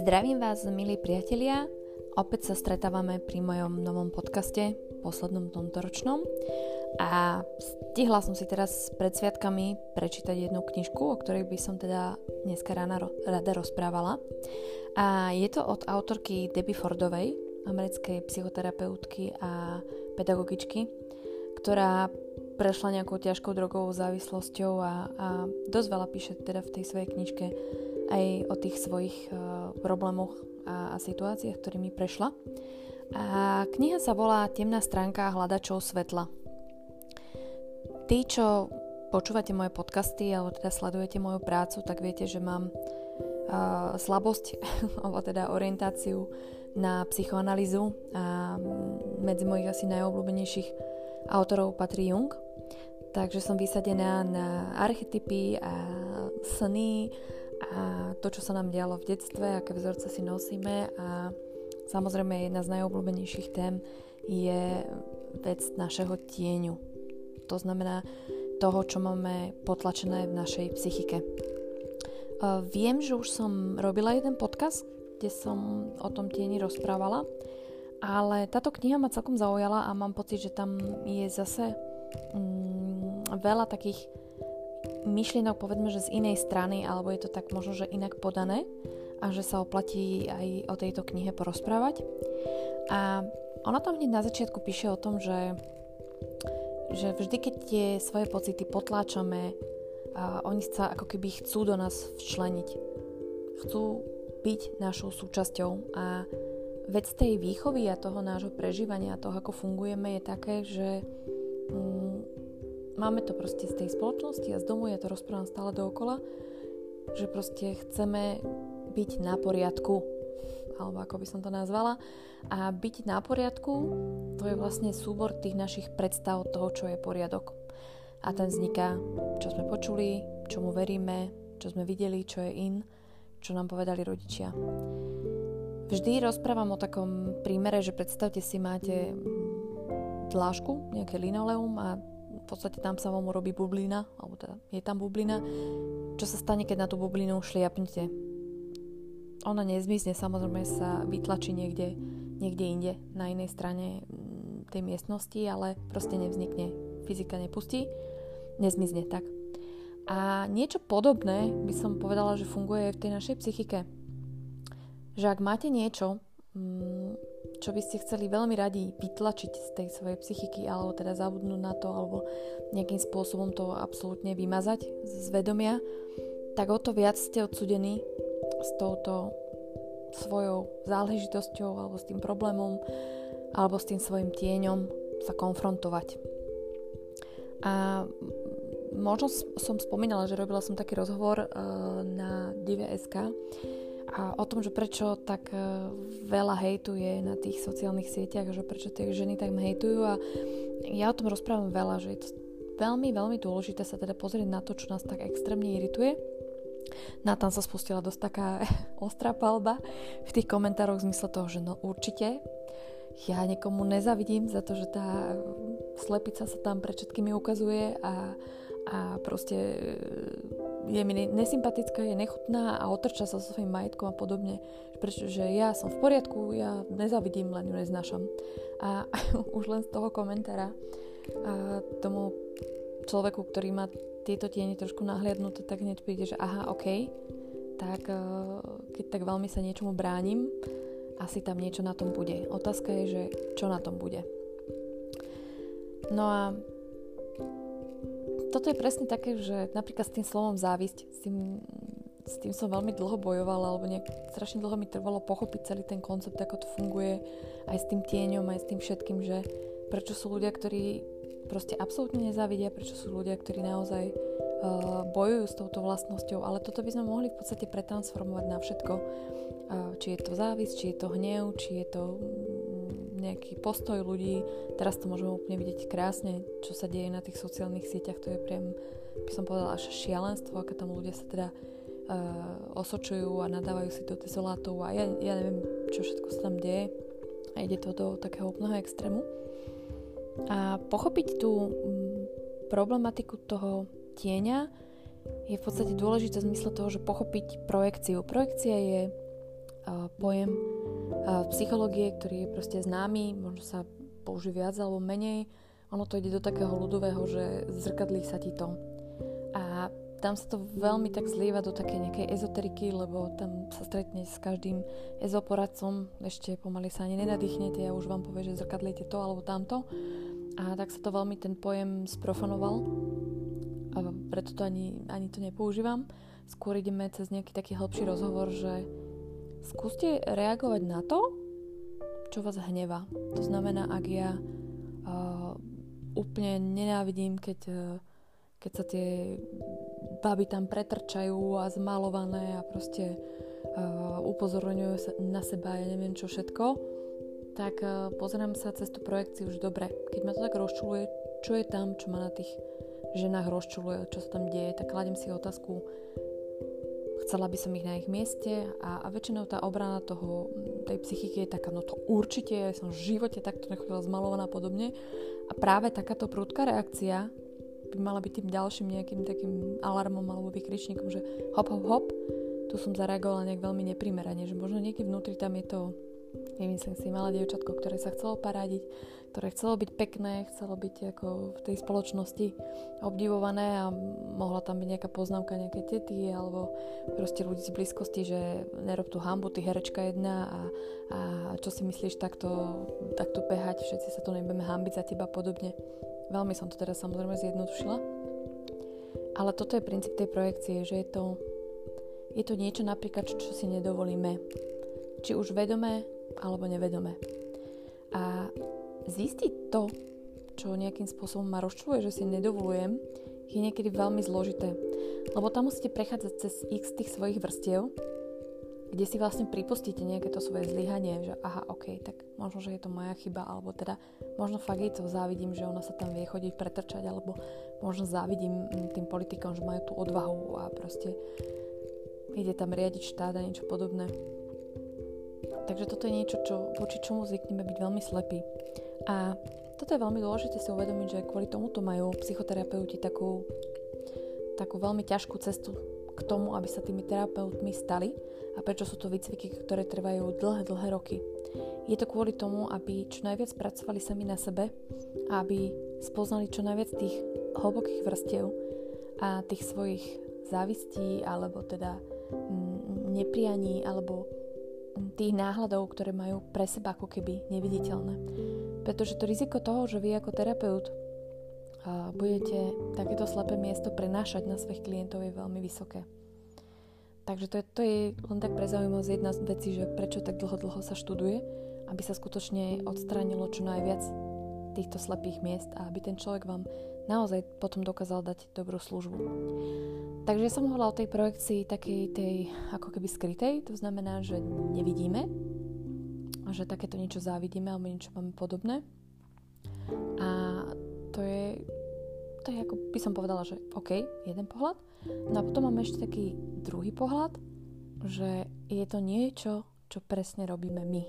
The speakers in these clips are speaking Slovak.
Zdravím vás, milí priatelia. Opäť sa stretávame pri mojom novom podcaste, poslednom tomto ročnom. A stihla som si teraz pred sviatkami prečítať jednu knižku, o ktorej by som teda dneska rána rada rozprávala. A je to od autorky Debbie Fordovej, americkej psychoterapeutky a pedagogičky, ktorá prešla nejakou ťažkou drogovou závislosťou a, a dosť veľa píše teda v tej svojej knižke aj o tých svojich uh, problémoch a, a situáciách, ktorými prešla. A kniha sa volá Temná stránka hľadačov svetla. Tí, čo počúvate moje podcasty alebo teda sledujete moju prácu, tak viete, že mám uh, slabosť alebo teda orientáciu na psychoanalýzu a medzi mojich asi najobľúbenejších autorov patrí Jung. Takže som vysadená na archetypy a sny a to, čo sa nám dialo v detstve, aké vzorce si nosíme a samozrejme jedna z najobľúbenejších tém je vec našeho tieňu. To znamená toho, čo máme potlačené v našej psychike. Viem, že už som robila jeden podcast, kde som o tom tieni rozprávala, ale táto kniha ma celkom zaujala a mám pocit, že tam je zase mm, veľa takých myšlienok povedzme, že z inej strany, alebo je to tak možno, že inak podané a že sa oplatí aj o tejto knihe porozprávať. A ona tam hneď na začiatku píše o tom, že, že vždy, keď tie svoje pocity potláčame, a oni sa ako keby chcú do nás včleniť. Chcú byť našou súčasťou a vec tej výchovy a toho nášho prežívania, toho, ako fungujeme, je také, že máme to proste z tej spoločnosti a z domu, ja to rozprávam stále dookola, že proste chceme byť na poriadku, alebo ako by som to nazvala. A byť na poriadku, to je vlastne súbor tých našich predstav toho, čo je poriadok. A ten vzniká, čo sme počuli, čomu veríme, čo sme videli, čo je in, čo nám povedali rodičia. Vždy rozprávam o takom prímere, že predstavte si, máte dlážku, nejaké linoleum a v podstate tam sa vám urobí bublina, alebo teda je tam bublina. Čo sa stane, keď na tú bublinu šliapnete? Ona nezmizne, samozrejme sa vytlačí niekde, niekde inde, na inej strane mm, tej miestnosti, ale proste nevznikne. Fyzika nepustí, nezmizne tak. A niečo podobné by som povedala, že funguje aj v tej našej psychike. Že ak máte niečo, mm, čo by ste chceli veľmi radi vytlačiť z tej svojej psychiky, alebo teda zabudnúť na to, alebo nejakým spôsobom to absolútne vymazať z vedomia, tak o to viac ste odsudení s touto svojou záležitosťou alebo s tým problémom alebo s tým svojim tieňom sa konfrontovať. A možno som spomínala, že robila som taký rozhovor uh, na Dive.sk a o tom, že prečo tak e, veľa hejtu je na tých sociálnych sieťach, že prečo tie ženy tak hejtujú a ja o tom rozprávam veľa, že je to veľmi, veľmi dôležité sa teda pozrieť na to, čo nás tak extrémne irituje. Na tam sa spustila dosť taká ostrá palba v tých komentároch v zmysle toho, že no určite ja niekomu nezavidím za to, že tá slepica sa tam pred všetkými ukazuje a, a proste je mi nesympatická, je nechutná a otrča sa so svojím majetkom a podobne. Pretože ja som v poriadku, ja nezavidím, len ju neznášam. A už len z toho komentára a tomu človeku, ktorý má tieto tiene trošku nahliadnuté, tak hneď príde, že aha, ok, tak e, keď tak veľmi sa niečomu bránim, asi tam niečo na tom bude. Otázka je, že čo na tom bude. No a toto je presne také, že napríklad s tým slovom závisť, s tým, s tým som veľmi dlho bojovala, alebo nejak strašne dlho mi trvalo pochopiť celý ten koncept, ako to funguje, aj s tým tieňom, aj s tým všetkým, že prečo sú ľudia, ktorí proste absolútne nezávidia, prečo sú ľudia, ktorí naozaj bojujú s touto vlastnosťou, ale toto by sme mohli v podstate pretransformovať na všetko. Uh, či je to závisť, či je to hnev, či je to nejaký postoj ľudí. Teraz to môžeme úplne vidieť krásne, čo sa deje na tých sociálnych sieťach. To je priam, by som povedala, až šialenstvo, aké tam ľudia sa teda uh, osočujú a nadávajú si do dezolátov a ja, ja neviem, čo všetko sa tam deje. A ide to do takého úplného extrému. A pochopiť tú m, problematiku toho tieňa je v podstate dôležité v zmysle toho, že pochopiť projekciu. Projekcia je uh, pojem uh, psychológie, ktorý je proste známy, možno sa použije viac alebo menej. Ono to ide do takého ľudového, že zrkadlí sa ti to. A tam sa to veľmi tak zlieva do takej nejakej ezoteriky, lebo tam sa stretne s každým ezoporadcom, ešte pomaly sa ani nenadýchnete a už vám povie, že zrkadlíte to alebo tamto. A tak sa to veľmi ten pojem sprofanoval preto to ani, ani to nepoužívam. Skôr ideme cez nejaký taký hĺbší rozhovor, že skúste reagovať na to, čo vás hneva. To znamená, ak ja uh, úplne nenávidím, keď, uh, keď sa tie baby tam pretrčajú a zmalované a proste uh, upozorňujú sa na seba, ja neviem čo všetko, tak uh, pozerám sa cez tú projekciu už dobre. Keď ma to tak rozčuluje, čo je tam, čo ma na tých ženách rozčuluje, čo sa tam deje, tak kladem si otázku, chcela by som ich na ich mieste a, a väčšinou tá obrana toho, tej psychiky je taká, no to určite, ja som v živote takto nechodila zmalovaná podobne. A práve takáto prúdka reakcia by mala byť tým ďalším nejakým takým alarmom alebo vykričníkom, že hop, hop, hop, tu som zareagovala nejak veľmi neprimerane, že možno niekde vnútri tam je to Nemyslím si, malé dievčatko, ktoré sa chcelo paradiť, ktoré chcelo byť pekné, chcelo byť ako v tej spoločnosti obdivované a mohla tam byť nejaká poznámka nejaké tety alebo proste ľudí z blízkosti, že nerob tú hambu, ty herečka jedna a, a čo si myslíš takto, takto behať, všetci sa tu nebudeme hambiť za teba podobne. Veľmi som to teraz samozrejme zjednodušila. Ale toto je princíp tej projekcie, že je to, je to niečo napríklad, čo si nedovolíme. Či už vedomé, alebo nevedome. A zistiť to, čo nejakým spôsobom ma rozčuluje, že si nedovolujem, je niekedy veľmi zložité. Lebo tam musíte prechádzať cez x tých svojich vrstiev, kde si vlastne pripustíte nejaké to svoje zlyhanie, že aha, ok, tak možno, že je to moja chyba, alebo teda možno fakt jej to závidím, že ona sa tam vie chodiť pretrčať, alebo možno závidím tým politikom, že majú tú odvahu a proste ide tam riadiť štát a niečo podobné. Takže toto je niečo, čo, voči čomu zvykneme byť veľmi slepí. A toto je veľmi dôležité si uvedomiť, že kvôli tomuto majú psychoterapeuti takú, takú veľmi ťažkú cestu k tomu, aby sa tými terapeutmi stali a prečo sú to výcviky, ktoré trvajú dlhé, dlhé roky. Je to kvôli tomu, aby čo najviac pracovali sami na sebe a aby spoznali čo najviac tých hlbokých vrstiev a tých svojich závistí alebo teda mm, neprianí alebo tých náhľadov, ktoré majú pre seba ako keby neviditeľné. Pretože to riziko toho, že vy ako terapeut budete takéto slepé miesto prenášať na svojich klientov je veľmi vysoké. Takže to je, to je len tak pre zaujímavosť jedna z vecí, že prečo tak dlho, dlho sa študuje, aby sa skutočne odstránilo čo najviac týchto slepých miest a aby ten človek vám naozaj potom dokázal dať dobrú službu. Takže som hovorila o tej projekcii takej tej ako keby skrytej, to znamená, že nevidíme, že takéto niečo závidíme alebo niečo máme podobné. A to je, to je ako by som povedala, že OK, jeden pohľad. No a potom máme ešte taký druhý pohľad, že je to niečo, čo presne robíme my.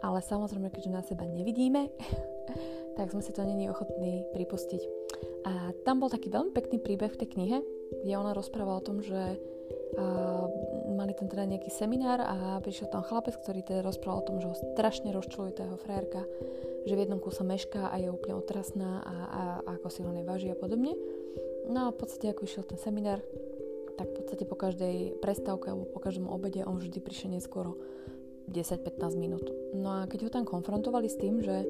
Ale samozrejme, keďže na seba nevidíme, tak sme si to není ochotní pripustiť. A tam bol taký veľmi pekný príbeh v tej knihe, kde ona rozprávala o tom, že uh, mali tam teda nejaký seminár a prišiel tam chlapec, ktorý teda rozprával o tom, že ho strašne rozčuluje tá jeho frajerka, že v jednom kuse mešká a je úplne otrasná a, a, a ako si ho neváži a podobne. No a v podstate ako išiel ten seminár, tak v podstate po každej prestávke alebo po každom obede on vždy prišiel neskoro 10-15 minút. No a keď ho tam konfrontovali s tým, že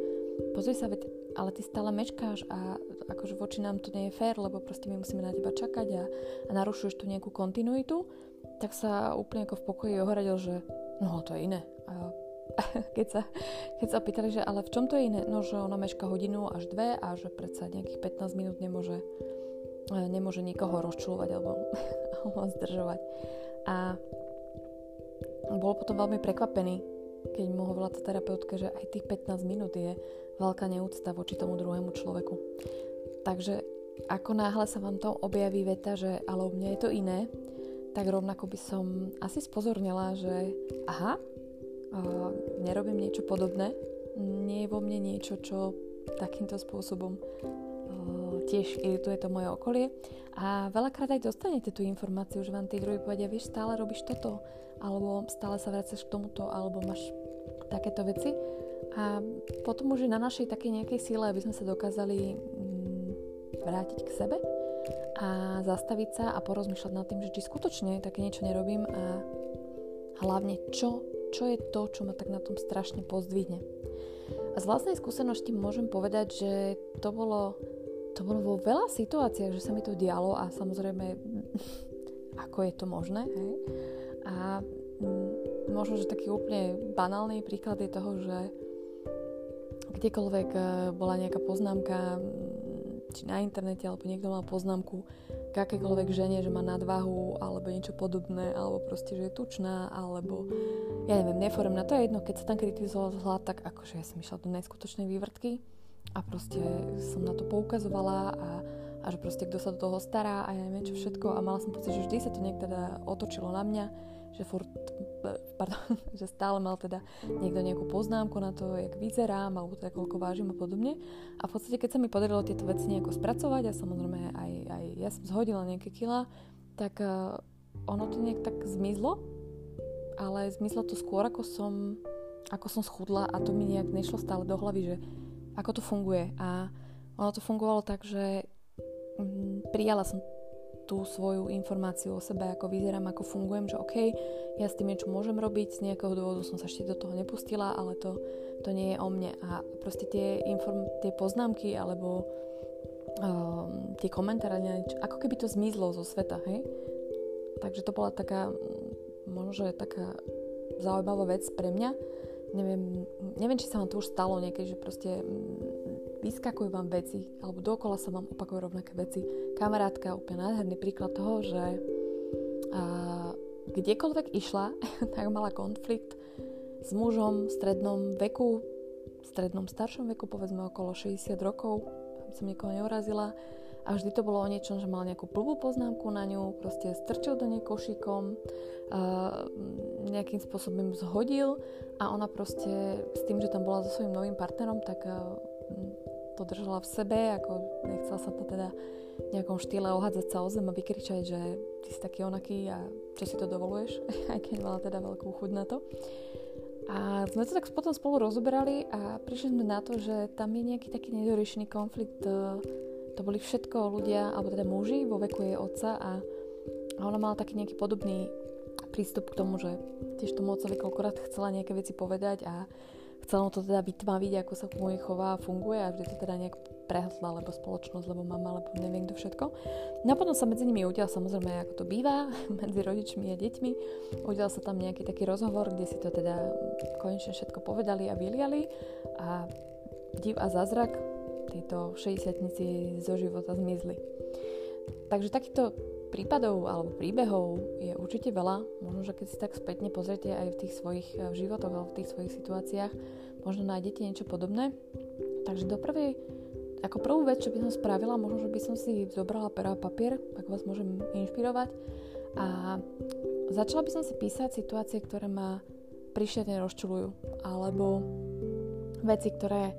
pozri sa, veď, ale ty stále mečkáš a akože voči nám to nie je fér, lebo proste my musíme na teba čakať a, a narušuješ tu nejakú kontinuitu, tak sa úplne ako v pokoji ohradil, že no to je iné. A keď sa, keď sa pýtali, že ale v čom to je iné? No, že ona meška hodinu až dve a že predsa nejakých 15 minút nemôže, e, nemôže nikoho rozčulovať alebo, zdržovať. A bol potom veľmi prekvapený, keď mu hovorila tá terapeutka, že aj tých 15 minút je veľká neúcta voči tomu druhému človeku. Takže ako náhle sa vám to objaví veta, že ale u mňa je to iné, tak rovnako by som asi spozornila, že aha, uh, nerobím niečo podobné, nie je vo mne niečo, čo takýmto spôsobom tiež irituje to moje okolie. A veľakrát aj dostanete tú informáciu, že vám tí druhí povedia, vieš, stále robíš toto, alebo stále sa vracaš k tomuto, alebo máš takéto veci. A potom už je na našej takej nejakej síle, aby sme sa dokázali mm, vrátiť k sebe a zastaviť sa a porozmýšľať nad tým, že či skutočne také niečo nerobím a hlavne čo, čo je to, čo ma tak na tom strašne pozdvihne. A z vlastnej skúsenosti môžem povedať, že to bolo, to bolo vo veľa situáciách, že sa mi to dialo a samozrejme, ako je to možné, hej? A mm, možno, že taký úplne banálny príklad je toho, že kdekoľvek e, bola nejaká poznámka, či na internete, alebo niekto mal poznámku k akékoľvek žene, že má nadvahu, alebo niečo podobné, alebo proste, že je tučná, alebo ja neviem, neformná. To je jedno, keď sa tam kritizoval vzhľad, tak akože ja som išla do neskutočnej vývrtky a proste som na to poukazovala a, a že proste kto sa do toho stará a ja neviem čo všetko a mala som pocit, že vždy sa to niekto teda otočilo na mňa že, furt, pardon, že stále mal teda niekto nejakú poznámku na to, jak vyzerám, alebo teda koľko vážim a podobne. A v podstate, keď sa mi podarilo tieto veci nejako spracovať a samozrejme aj, aj ja som zhodila nejaké kila, tak uh, ono to nejak tak zmizlo, ale zmizlo to skôr, ako som, ako som schudla a to mi nejak nešlo stále do hlavy, že ako to funguje. A ono to fungovalo tak, že mm, prijala som tú svoju informáciu o sebe, ako vyzerám, ako fungujem, že OK, ja s tým niečo môžem robiť, z nejakého dôvodu som sa ešte do toho nepustila, ale to, to nie je o mne. A proste tie, inform- tie poznámky alebo um, tie komentáre, ako keby to zmizlo zo sveta, hej? Takže to bola taká, možno, že taká zaujímavá vec pre mňa. Neviem, neviem, či sa vám to už stalo niekedy, že proste vyskakujú vám veci, alebo dokola sa vám opakujú rovnaké veci. Kamarátka, úplne nádherný príklad toho, že a, kdekoľvek išla, tak mala konflikt s mužom v strednom veku, v strednom staršom veku, povedzme okolo 60 rokov, aby som nikoho neurazila. A vždy to bolo o niečom, že mal nejakú plvú poznámku na ňu, proste strčil do nej košíkom, nejakým spôsobom zhodil a ona proste s tým, že tam bola so svojím novým partnerom, tak to držala v sebe, ako nechcela sa to teda v nejakom štýle ohádzať sa o zem a vykričať, že ty si taký onaký a čo si to dovoluješ, aj keď mala teda veľkú chuť na to. A sme to tak potom spolu rozoberali a prišli sme na to, že tam je nejaký taký nedoriešený konflikt. E, to boli všetko ľudia, alebo teda muži vo veku jej otca a, ona mala taký nejaký podobný prístup k tomu, že tiež tomu otcovi koľkokrát chcela nejaké veci povedať a chcelo to teda vytmaviť, ako sa môj chová a funguje a vždy to teda nejak prehasla, lebo spoločnosť, lebo mama, alebo neviem kto všetko. No a potom sa medzi nimi udial samozrejme, ako to býva, medzi rodičmi a deťmi. Udial sa tam nejaký taký rozhovor, kde si to teda konečne všetko povedali a vyliali a div a zázrak títo 60 zo života zmizli. Takže takýto prípadov alebo príbehov je určite veľa. Možno, že keď si tak spätne pozriete aj v tých svojich eh, životoch alebo v tých svojich situáciách, možno nájdete niečo podobné. Takže do prvej, ako prvú vec, čo by som spravila, možno, že by som si zobrala pera a papier, tak vás môžem inšpirovať. A začala by som si písať situácie, ktoré ma príšerne rozčulujú. Alebo veci, ktoré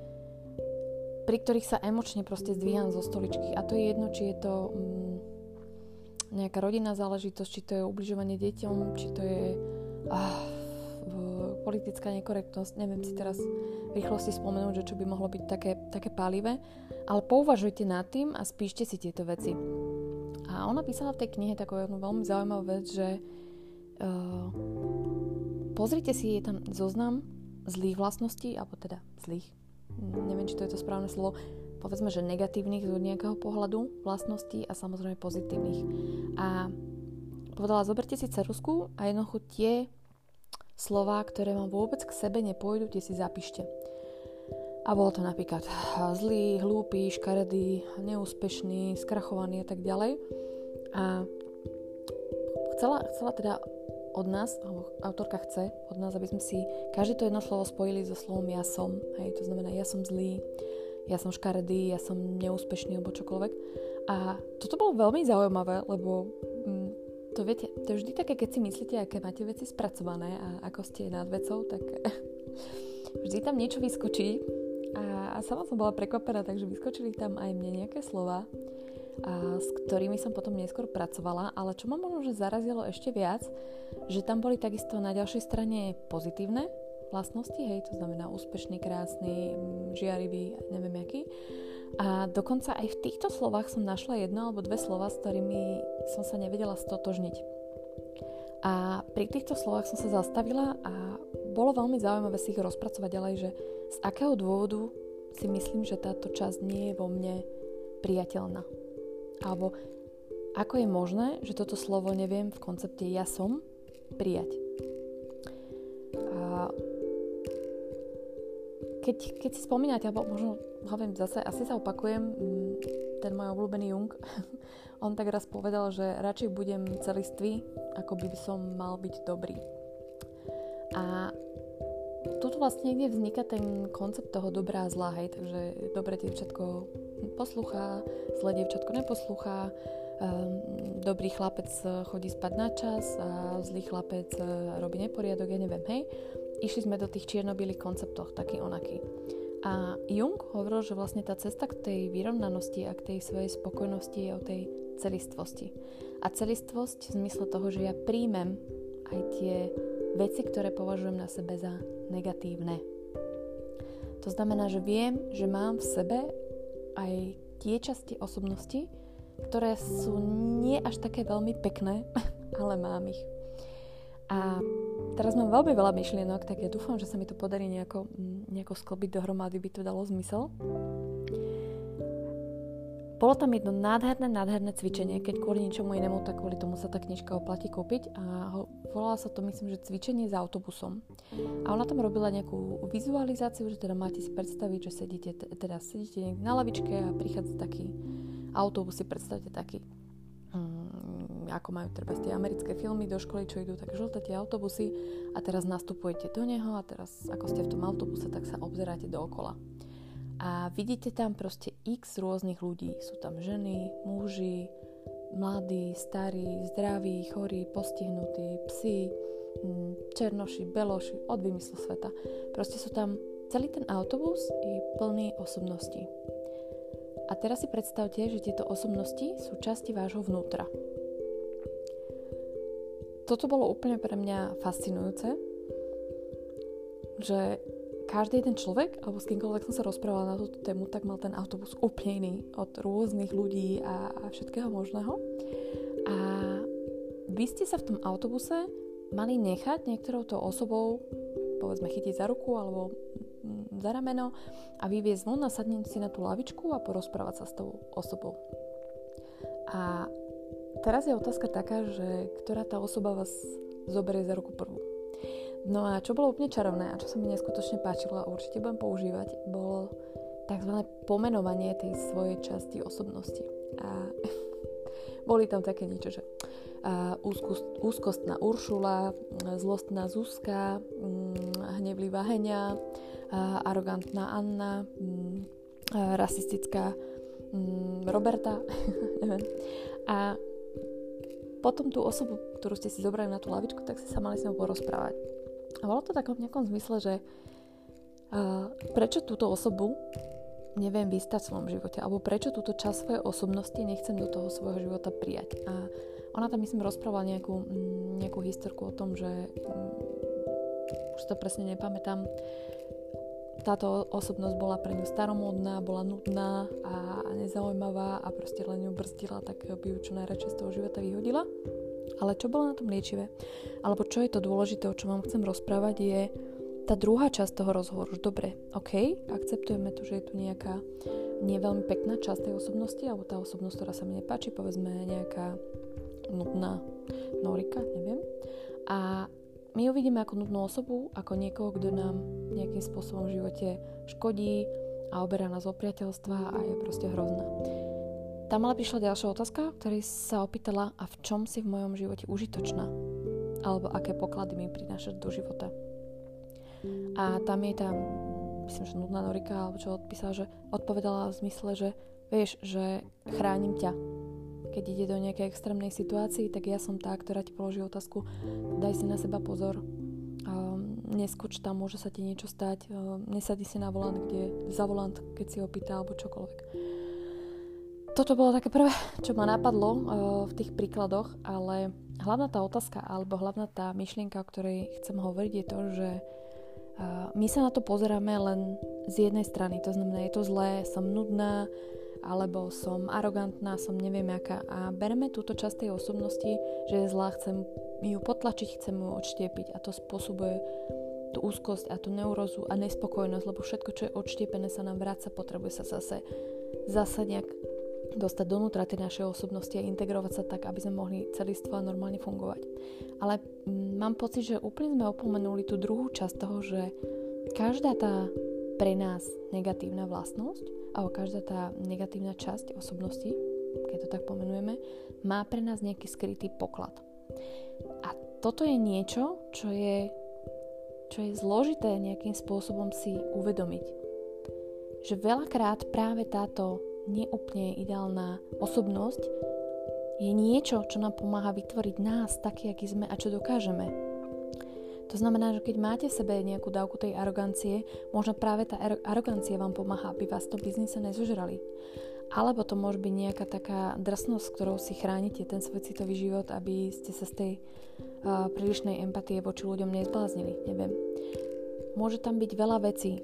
pri ktorých sa emočne proste zdvíham zo stoličky. A to je jedno, či je to mm, nejaká rodinná záležitosť, či to je ubližovanie deťom, či to je ah, politická nekorektnosť, neviem si teraz v rýchlosti spomenúť, že čo by mohlo byť také, také pálivé, ale pouvažujte nad tým a spíšte si tieto veci. A ona písala v tej knihe takú jednu veľmi zaujímavú vec, že uh, pozrite si, je tam zoznam zlých vlastností, alebo teda zlých, neviem, či to je to správne slovo, povedzme, že negatívnych z nejakého pohľadu vlastností a samozrejme pozitívnych. A povedala, zoberte si cerusku a jednoducho tie slova, ktoré vám vôbec k sebe nepôjdu, tie si zapíšte. A bolo to napríklad zlý, hlúpy, škaredý, neúspešný, skrachovaný a tak ďalej. A chcela, chcela teda od nás, alebo autorka chce od nás, aby sme si každé to jedno slovo spojili so slovom ja som. Hej, to znamená ja som zlý, ja som škaredý, ja som neúspešný alebo čokoľvek. A toto bolo veľmi zaujímavé, lebo mm, to viete, to je vždy také, keď si myslíte, aké máte veci spracované a ako ste nad vecou, tak vždy tam niečo vyskočí a, a sama som bola prekvapená, takže vyskočili tam aj mne nejaké slova, a, s ktorými som potom neskôr pracovala, ale čo ma možno zarazilo ešte viac, že tam boli takisto na ďalšej strane pozitívne vlastnosti, hej, to znamená úspešný, krásny, žiarivý, neviem aký. A dokonca aj v týchto slovách som našla jedno alebo dve slova, s ktorými som sa nevedela stotožniť. A pri týchto slovách som sa zastavila a bolo veľmi zaujímavé si ich rozpracovať ďalej, že z akého dôvodu si myslím, že táto časť nie je vo mne priateľná. Alebo ako je možné, že toto slovo neviem v koncepte ja som prijať. Keď, keď si spomínate, alebo možno hovorím zase, asi sa opakujem, mm, ten môj obľúbený Jung, on tak raz povedal, že radšej budem celistvý, ako by som mal byť dobrý. A tuto vlastne niekde vzniká ten koncept toho dobrá a zlá, hej, takže dobré dievčatko poslúcha, zlé dievčatko neposlúcha, um, dobrý chlapec chodí spať na čas a zlý chlapec eh, robí neporiadok, ja neviem, hej išli sme do tých čierno-bielých konceptoch, taký onaký. A Jung hovoril, že vlastne tá cesta k tej vyrovnanosti a k tej svojej spokojnosti je o tej celistvosti. A celistvosť v zmysle toho, že ja príjmem aj tie veci, ktoré považujem na sebe za negatívne. To znamená, že viem, že mám v sebe aj tie časti osobnosti, ktoré sú nie až také veľmi pekné, ale mám ich. A teraz mám veľmi veľa myšlienok, tak ja dúfam, že sa mi to podarí nejako, mm, nejako sklbiť dohromady, by to dalo zmysel. Bolo tam jedno nádherné, nádherné cvičenie, keď kvôli ničomu inému, tak kvôli tomu sa tá knižka oplatí kúpiť a volala sa to, myslím, že cvičenie s autobusom. A ona tam robila nejakú vizualizáciu, že teda máte si predstaviť, že sedíte, teda sedíte na lavičke a prichádza taký autobus, si predstavte taký ako majú treba tie americké filmy do školy, čo idú tak žlté tie autobusy a teraz nastupujete do neho a teraz ako ste v tom autobuse, tak sa obzeráte dookola. A vidíte tam proste x rôznych ľudí. Sú tam ženy, muži, mladí, starí, zdraví, chorí, postihnutí, psi, mm, černoši, beloši, od vymyslu sveta. Proste sú tam celý ten autobus je plný osobností. A teraz si predstavte, že tieto osobnosti sú časti vášho vnútra toto bolo úplne pre mňa fascinujúce, že každý jeden človek, alebo s kýmkoľvek som sa rozprávala na túto tému, tak mal ten autobus úplne iný od rôznych ľudí a, a všetkého možného. A vy ste sa v tom autobuse mali nechať niektorou tou osobou, povedzme, chytiť za ruku alebo za rameno a vyviezť von a si na tú lavičku a porozprávať sa s tou osobou. A Teraz je otázka taká, že ktorá tá osoba vás zoberie za ruku prvú. No a čo bolo úplne čarovné a čo sa mi neskutočne páčilo a určite budem používať, bolo tzv. pomenovanie tej svojej časti osobnosti. A boli tam také niečo, že uh, úzkostná Uršula, zlostná Zuzka, mm, hnevlivá Heňa, arogantná Anna, uh, rasistická um, Roberta. A potom tú osobu, ktorú ste si zobrali na tú lavičku, tak ste sa mali s ňou porozprávať. A bolo to takom nejakom zmysle, že uh, prečo túto osobu neviem vystať v svojom živote, alebo prečo túto časť svojej osobnosti nechcem do toho svojho života prijať. A ona tam, myslím, rozprávala nejakú, mm, nejakú historku o tom, že um, už to presne nepamätám, táto osobnosť bola pre ňu staromódna, bola nudná a nezaujímavá a proste len ju brzdila, tak by ju čo najradšej z toho života vyhodila. Ale čo bolo na tom liečivé? Alebo čo je to dôležité, o čom vám chcem rozprávať, je tá druhá časť toho rozhovoru. Dobre, OK, akceptujeme to, že je tu nejaká nie pekná časť tej osobnosti, alebo tá osobnosť, ktorá sa mi nepáči, povedzme nejaká nudná Norika, neviem. A my ju vidíme ako nudnú osobu, ako niekoho, kto nám nejakým spôsobom v živote škodí a oberá nás o priateľstva a je proste hrozná. Tam ale prišla ďalšia otázka, ktorý sa opýtala, a v čom si v mojom živote užitočná? Alebo aké poklady mi prinášať do života? A tam je tam, myslím, že nudná Norika, alebo čo odpísala, že odpovedala v zmysle, že vieš, že chránim ťa, keď ide do nejakej extrémnej situácii, tak ja som tá, ktorá ti položí otázku, daj si na seba pozor, um, neskoč tam, môže sa ti niečo stať, uh, nesadí si na volant, kde, za volant, keď si ho pýta, alebo čokoľvek. Toto bolo také prvé, čo ma napadlo uh, v tých príkladoch, ale hlavná tá otázka, alebo hlavná tá myšlienka, o ktorej chcem hovoriť, je to, že my sa na to pozeráme len z jednej strany. To znamená, je to zlé, som nudná, alebo som arogantná, som neviem aká a bereme túto časť tej osobnosti, že je zlá, chcem ju potlačiť, chcem ju odštiepiť a to spôsobuje tú úzkosť a tú neurózu a nespokojnosť, lebo všetko, čo je odštiepené, sa nám vráca, potrebuje sa zase, zase nejak dostať donútra tej našej osobnosti a integrovať sa tak, aby sme mohli celistvo a normálne fungovať. Ale m, mám pocit, že úplne sme opomenuli tú druhú časť toho, že každá tá pre nás negatívna vlastnosť alebo každá tá negatívna časť osobnosti, keď to tak pomenujeme, má pre nás nejaký skrytý poklad. A toto je niečo, čo je, čo je zložité nejakým spôsobom si uvedomiť. Že veľakrát práve táto neúplne ideálna osobnosť je niečo, čo nám pomáha vytvoriť nás taký, aký sme a čo dokážeme. To znamená, že keď máte v sebe nejakú dávku tej arogancie, možno práve tá arogancia vám pomáha, aby vás to biznise nezožrali. Alebo to môže byť nejaká taká drsnosť, ktorou si chránite ten svoj citový život, aby ste sa z tej uh, prílišnej empatie voči ľuďom nezbláznili. Neviem. Môže tam byť veľa vecí.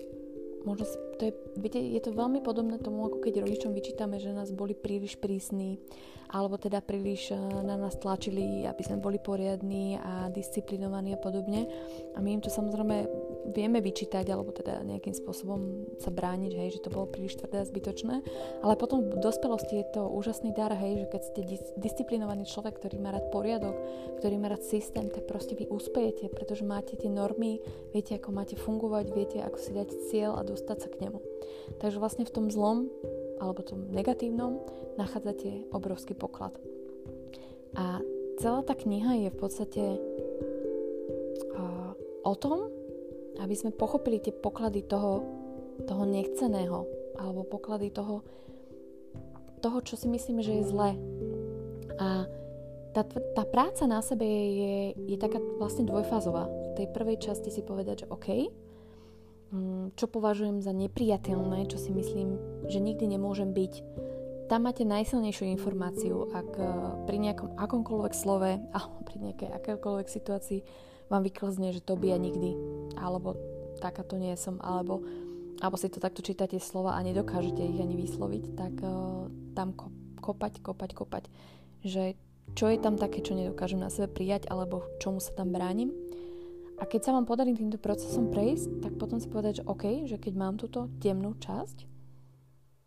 Možno si, to je, viete, je to veľmi podobné tomu, ako keď rodičom vyčítame, že nás boli príliš prísni, alebo teda príliš eh, na nás tlačili, aby sme boli poriadní a disciplinovaní a podobne. A my im to samozrejme vieme vyčítať, alebo teda nejakým spôsobom sa brániť, hej, že to bolo príliš tvrdé a zbytočné. Ale potom v dospelosti je to úžasný dar, hej, že keď ste dis- disciplinovaný človek, ktorý má rád poriadok, ktorý má rád systém, tak proste vy uspejete, pretože máte tie normy, viete, ako máte fungovať, viete, ako si dať cieľ a dostať sa k nemu. Takže vlastne v tom zlom alebo tom negatívnom nachádzate obrovský poklad. A celá tá kniha je v podstate uh, o tom, aby sme pochopili tie poklady toho, toho nechceného, alebo poklady toho, toho, čo si myslíme, že je zlé. A tá, tá práca na sebe je, je taká vlastne dvojfázová. V tej prvej časti si povedať, že OK, čo považujem za nepriateľné, čo si myslím, že nikdy nemôžem byť. Tam máte najsilnejšiu informáciu, ak e, pri nejakom akomkoľvek slove alebo pri nejakej akékoľvek situácii vám vyklzne, že to by ja nikdy, alebo takáto nie som, alebo, alebo si to takto čítate slova a nedokážete ich ani vysloviť, tak uh, tam kopať, kopať, kopať. Že čo je tam také, čo nedokážem na sebe prijať, alebo čomu sa tam bránim a keď sa vám podarí týmto procesom prejsť, tak potom si povedať, že OK, že keď mám túto temnú časť,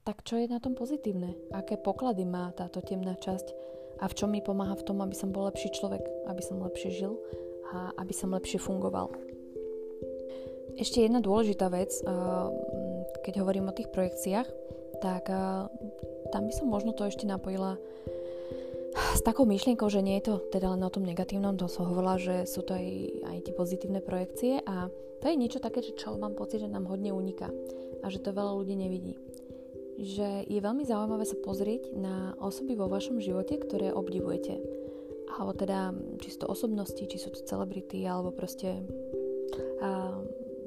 tak čo je na tom pozitívne? Aké poklady má táto temná časť? A v čom mi pomáha v tom, aby som bol lepší človek, aby som lepšie žil a aby som lepšie fungoval. Ešte jedna dôležitá vec, keď hovorím o tých projekciách, tak tam by som možno to ešte napojila s takou myšlienkou, že nie je to teda len o tom negatívnom, to som hovorila, že sú to aj, aj tie pozitívne projekcie a to je niečo také, že čo mám pocit, že nám hodne uniká a že to veľa ľudí nevidí. Že je veľmi zaujímavé sa pozrieť na osoby vo vašom živote, ktoré obdivujete. Alebo teda, či sú to osobnosti, či sú to celebrity, alebo proste a,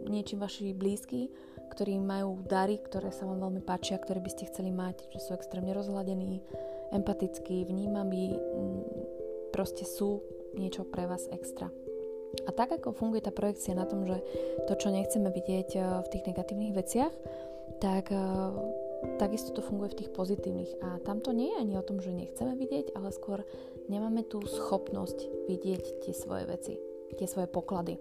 niečím vaši blízky, ktorí majú dary, ktoré sa vám veľmi páčia, ktoré by ste chceli mať, že sú extrémne rozhľadení, empatickí, vnímaví, proste sú niečo pre vás extra. A tak ako funguje tá projekcia na tom, že to, čo nechceme vidieť eh, v tých negatívnych veciach, tak eh, takisto to funguje v tých pozitívnych. A tam to nie je ani o tom, že nechceme vidieť, ale skôr nemáme tú schopnosť vidieť tie svoje veci tie svoje poklady.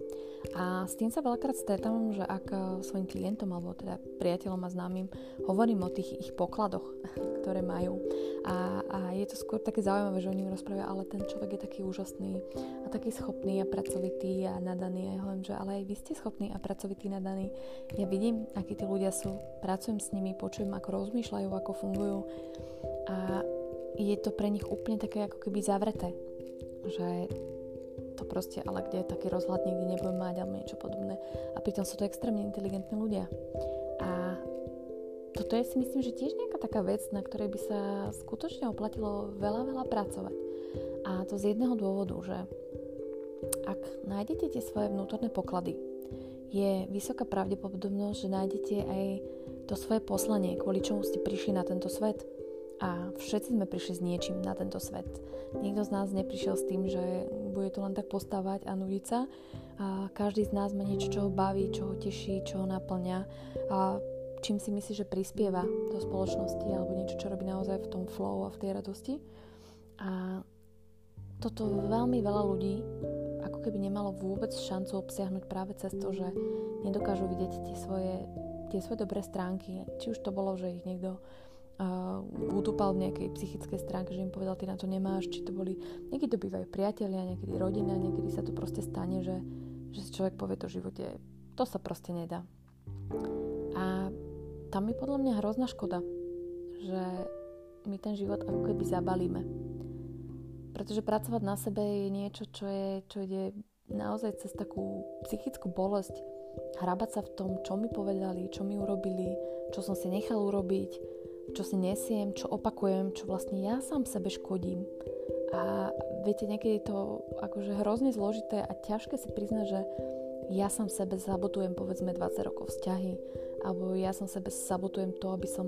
A s tým sa veľakrát stretávam, že ak e, svojim klientom alebo teda priateľom a známym hovorím o tých ich pokladoch, ktoré majú. A, a je to skôr také zaujímavé, že oni mi rozprávajú, ale ten človek je taký úžasný a taký schopný a pracovitý a nadaný. A ja hovorím, že ale aj vy ste schopní a pracovitý, nadaný. Ja vidím, akí tí ľudia sú, pracujem s nimi, počujem, ako rozmýšľajú, ako fungujú. A je to pre nich úplne také ako keby zavreté. Že to proste, ale kde taký rozhľad nikdy nebudem mať alebo niečo podobné. A pritom sú to extrémne inteligentní ľudia. A toto je si myslím, že tiež nejaká taká vec, na ktorej by sa skutočne oplatilo veľa, veľa pracovať. A to z jedného dôvodu, že ak nájdete tie svoje vnútorné poklady, je vysoká pravdepodobnosť, že nájdete aj to svoje poslanie, kvôli čomu ste prišli na tento svet. A všetci sme prišli s niečím na tento svet. Nikto z nás neprišiel s tým, že bude to len tak postávať a nudiť sa. A každý z nás má niečo, čo ho baví, čo ho teší, čo ho naplňa. A čím si myslí, že prispieva do spoločnosti alebo niečo, čo robí naozaj v tom flow a v tej radosti. A toto veľmi veľa ľudí ako keby nemalo vôbec šancu obsiahnuť práve cez to, že nedokážu vidieť tie svoje, tie svoje dobré stránky. Či už to bolo, že ich niekto uh, utúpal v nejakej psychickej stránke, že im povedal, ty na to nemáš, či to boli, niekedy to bývajú priatelia, niekedy rodina, niekedy sa to proste stane, že, že si človek povie to živote, to sa proste nedá. A tam je podľa mňa hrozná škoda, že my ten život ako keby zabalíme. Pretože pracovať na sebe je niečo, čo, je, čo ide naozaj cez takú psychickú bolesť. Hrabať sa v tom, čo mi povedali, čo mi urobili, čo som si nechal urobiť, čo si nesiem, čo opakujem, čo vlastne ja sám sebe škodím. A viete, niekedy je to akože hrozne zložité a ťažké si priznať, že ja sám sebe sabotujem povedzme 20 rokov vzťahy, alebo ja som sebe sabotujem to, aby som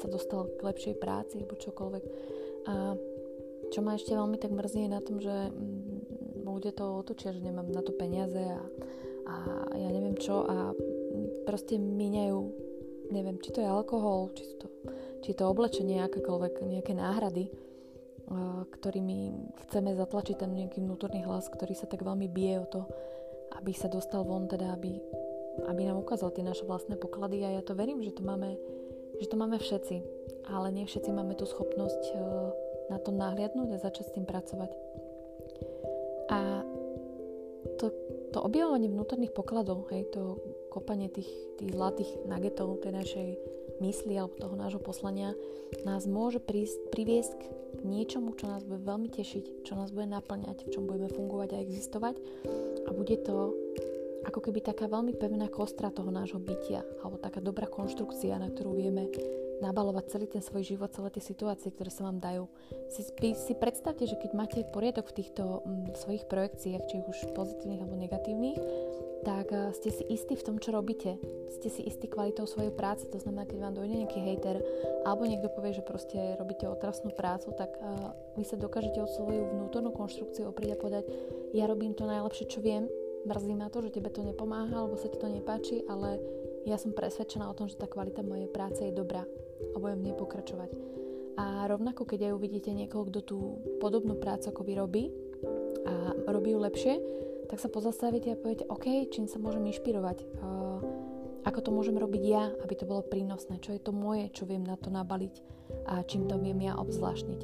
sa dostal k lepšej práci alebo čokoľvek. A čo ma ešte veľmi tak mrzí je na tom, že mm, ľudia to otočia, že nemám na to peniaze a, a ja neviem čo a proste míňajú, neviem, či to je alkohol, či, to, či to oblečenie, akékoľvek, nejaké náhrady, ktorými chceme zatlačiť ten nejaký vnútorný hlas, ktorý sa tak veľmi bije o to, aby sa dostal von, teda aby aby nám ukázal tie naše vlastné poklady a ja to verím, že to máme, že to máme všetci, ale nie všetci máme tú schopnosť e, na to nahliadnúť a začať s tým pracovať. A to, to objavovanie vnútorných pokladov, hej, to kopanie tých, tých zlatých nagetov tej našej mysli alebo toho nášho poslania nás môže prísť, priviesť k niečomu, čo nás bude veľmi tešiť, čo nás bude naplňať, v čom budeme fungovať a existovať. A bude to ako keby taká veľmi pevná kostra toho nášho bytia, alebo taká dobrá konštrukcia, na ktorú vieme nabalovať celý ten svoj život, celé tie situácie, ktoré sa vám dajú. Si, si predstavte, že keď máte poriadok v týchto m, mm, svojich projekciách, či už pozitívnych alebo negatívnych, tak uh, ste si istí v tom, čo robíte. Ste si istí kvalitou svojej práce, to znamená, keď vám dojde nejaký hejter, alebo niekto povie, že proste robíte otrasnú prácu, tak uh, vy sa dokážete o svoju vnútornú konštrukciu oprieť a povedať, ja robím to najlepšie, čo viem, mrzí ma to, že tebe to nepomáha, alebo sa ti to nepáči, ale ja som presvedčená o tom, že tá kvalita mojej práce je dobrá a budem v nej pokračovať. A rovnako, keď aj uvidíte niekoho, kto tú podobnú prácu ako vy robí a robí ju lepšie, tak sa pozastavíte a poviete, OK, čím sa môžem inšpirovať, ako to môžem robiť ja, aby to bolo prínosné, čo je to moje, čo viem na to nabaliť a čím to viem ja obzvláštniť.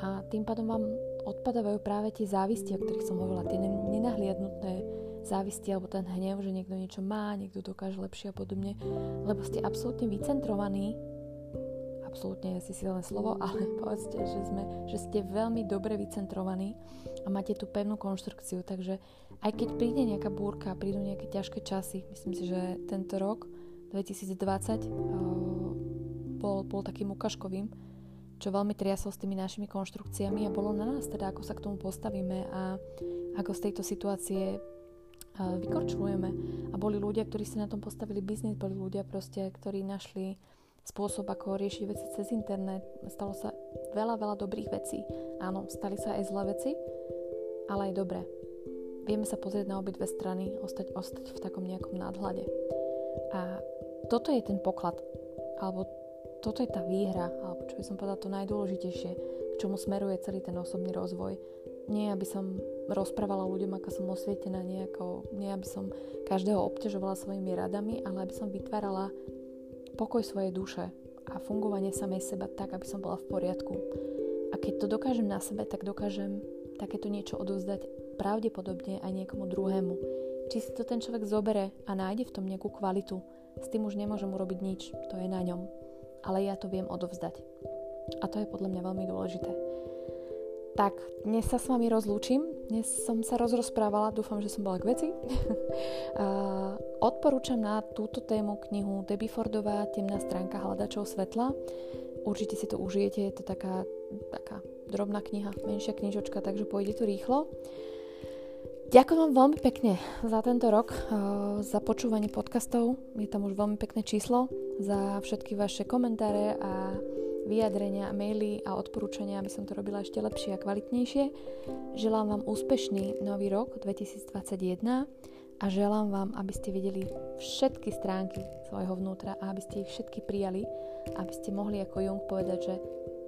A tým pádom vám odpadávajú práve tie závisti, o ktorých som hovorila, tie nenahliadnuté závisti alebo ten hnev, že niekto niečo má, niekto dokáže lepšie a podobne, lebo ste absolútne vycentrovaní, absolútne je si silné slovo, ale povedzte, že, sme, že ste veľmi dobre vycentrovaní a máte tú pevnú konštrukciu, takže aj keď príde nejaká búrka, prídu nejaké ťažké časy, myslím si, že tento rok 2020 uh, bol, bol takým ukažkovým, čo veľmi triasol s tými našimi konštrukciami a bolo na nás teda, ako sa k tomu postavíme a ako z tejto situácie vykorčulujeme. A boli ľudia, ktorí si na tom postavili biznis, boli ľudia proste, ktorí našli spôsob, ako riešiť veci cez internet. Stalo sa veľa, veľa dobrých vecí. Áno, stali sa aj zlé veci, ale aj dobré. Vieme sa pozrieť na obidve strany, ostať, ostať v takom nejakom nadhľade. A toto je ten poklad, alebo toto je tá výhra, alebo čo by som povedala to najdôležitejšie, k čomu smeruje celý ten osobný rozvoj. Nie, aby som rozprávala ľuďom, ako som osvietená, nie, ako, nie aby som každého obťažovala svojimi radami, ale aby som vytvárala pokoj svojej duše a fungovanie samej seba tak, aby som bola v poriadku. A keď to dokážem na sebe, tak dokážem takéto niečo odovzdať pravdepodobne aj niekomu druhému. Či si to ten človek zobere a nájde v tom nejakú kvalitu, s tým už nemôžem urobiť nič, to je na ňom. Ale ja to viem odovzdať. A to je podľa mňa veľmi dôležité. Tak, dnes sa s vami rozlúčim. Dnes som sa rozrozprávala, dúfam, že som bola k veci. odporúčam na túto tému knihu Debbie Fordová Temná stránka hľadačov svetla. Určite si to užijete, je to taká, taká drobná kniha, menšia knižočka, takže pôjde to rýchlo. Ďakujem vám veľmi pekne za tento rok, eh, za počúvanie podcastov. Je tam už veľmi pekné číslo, za všetky vaše komentáre a vyjadrenia, maily a odporúčania, aby som to robila ešte lepšie a kvalitnejšie. Želám vám úspešný nový rok 2021 a želám vám, aby ste videli všetky stránky svojho vnútra a aby ste ich všetky prijali, aby ste mohli ako Jung povedať, že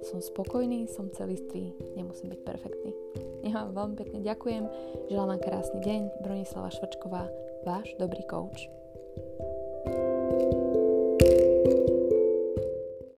som spokojný, som celistvý, nemusím byť perfektný. Ja vám veľmi pekne ďakujem, želám vám krásny deň, Bronislava Švrčková, váš dobrý coach.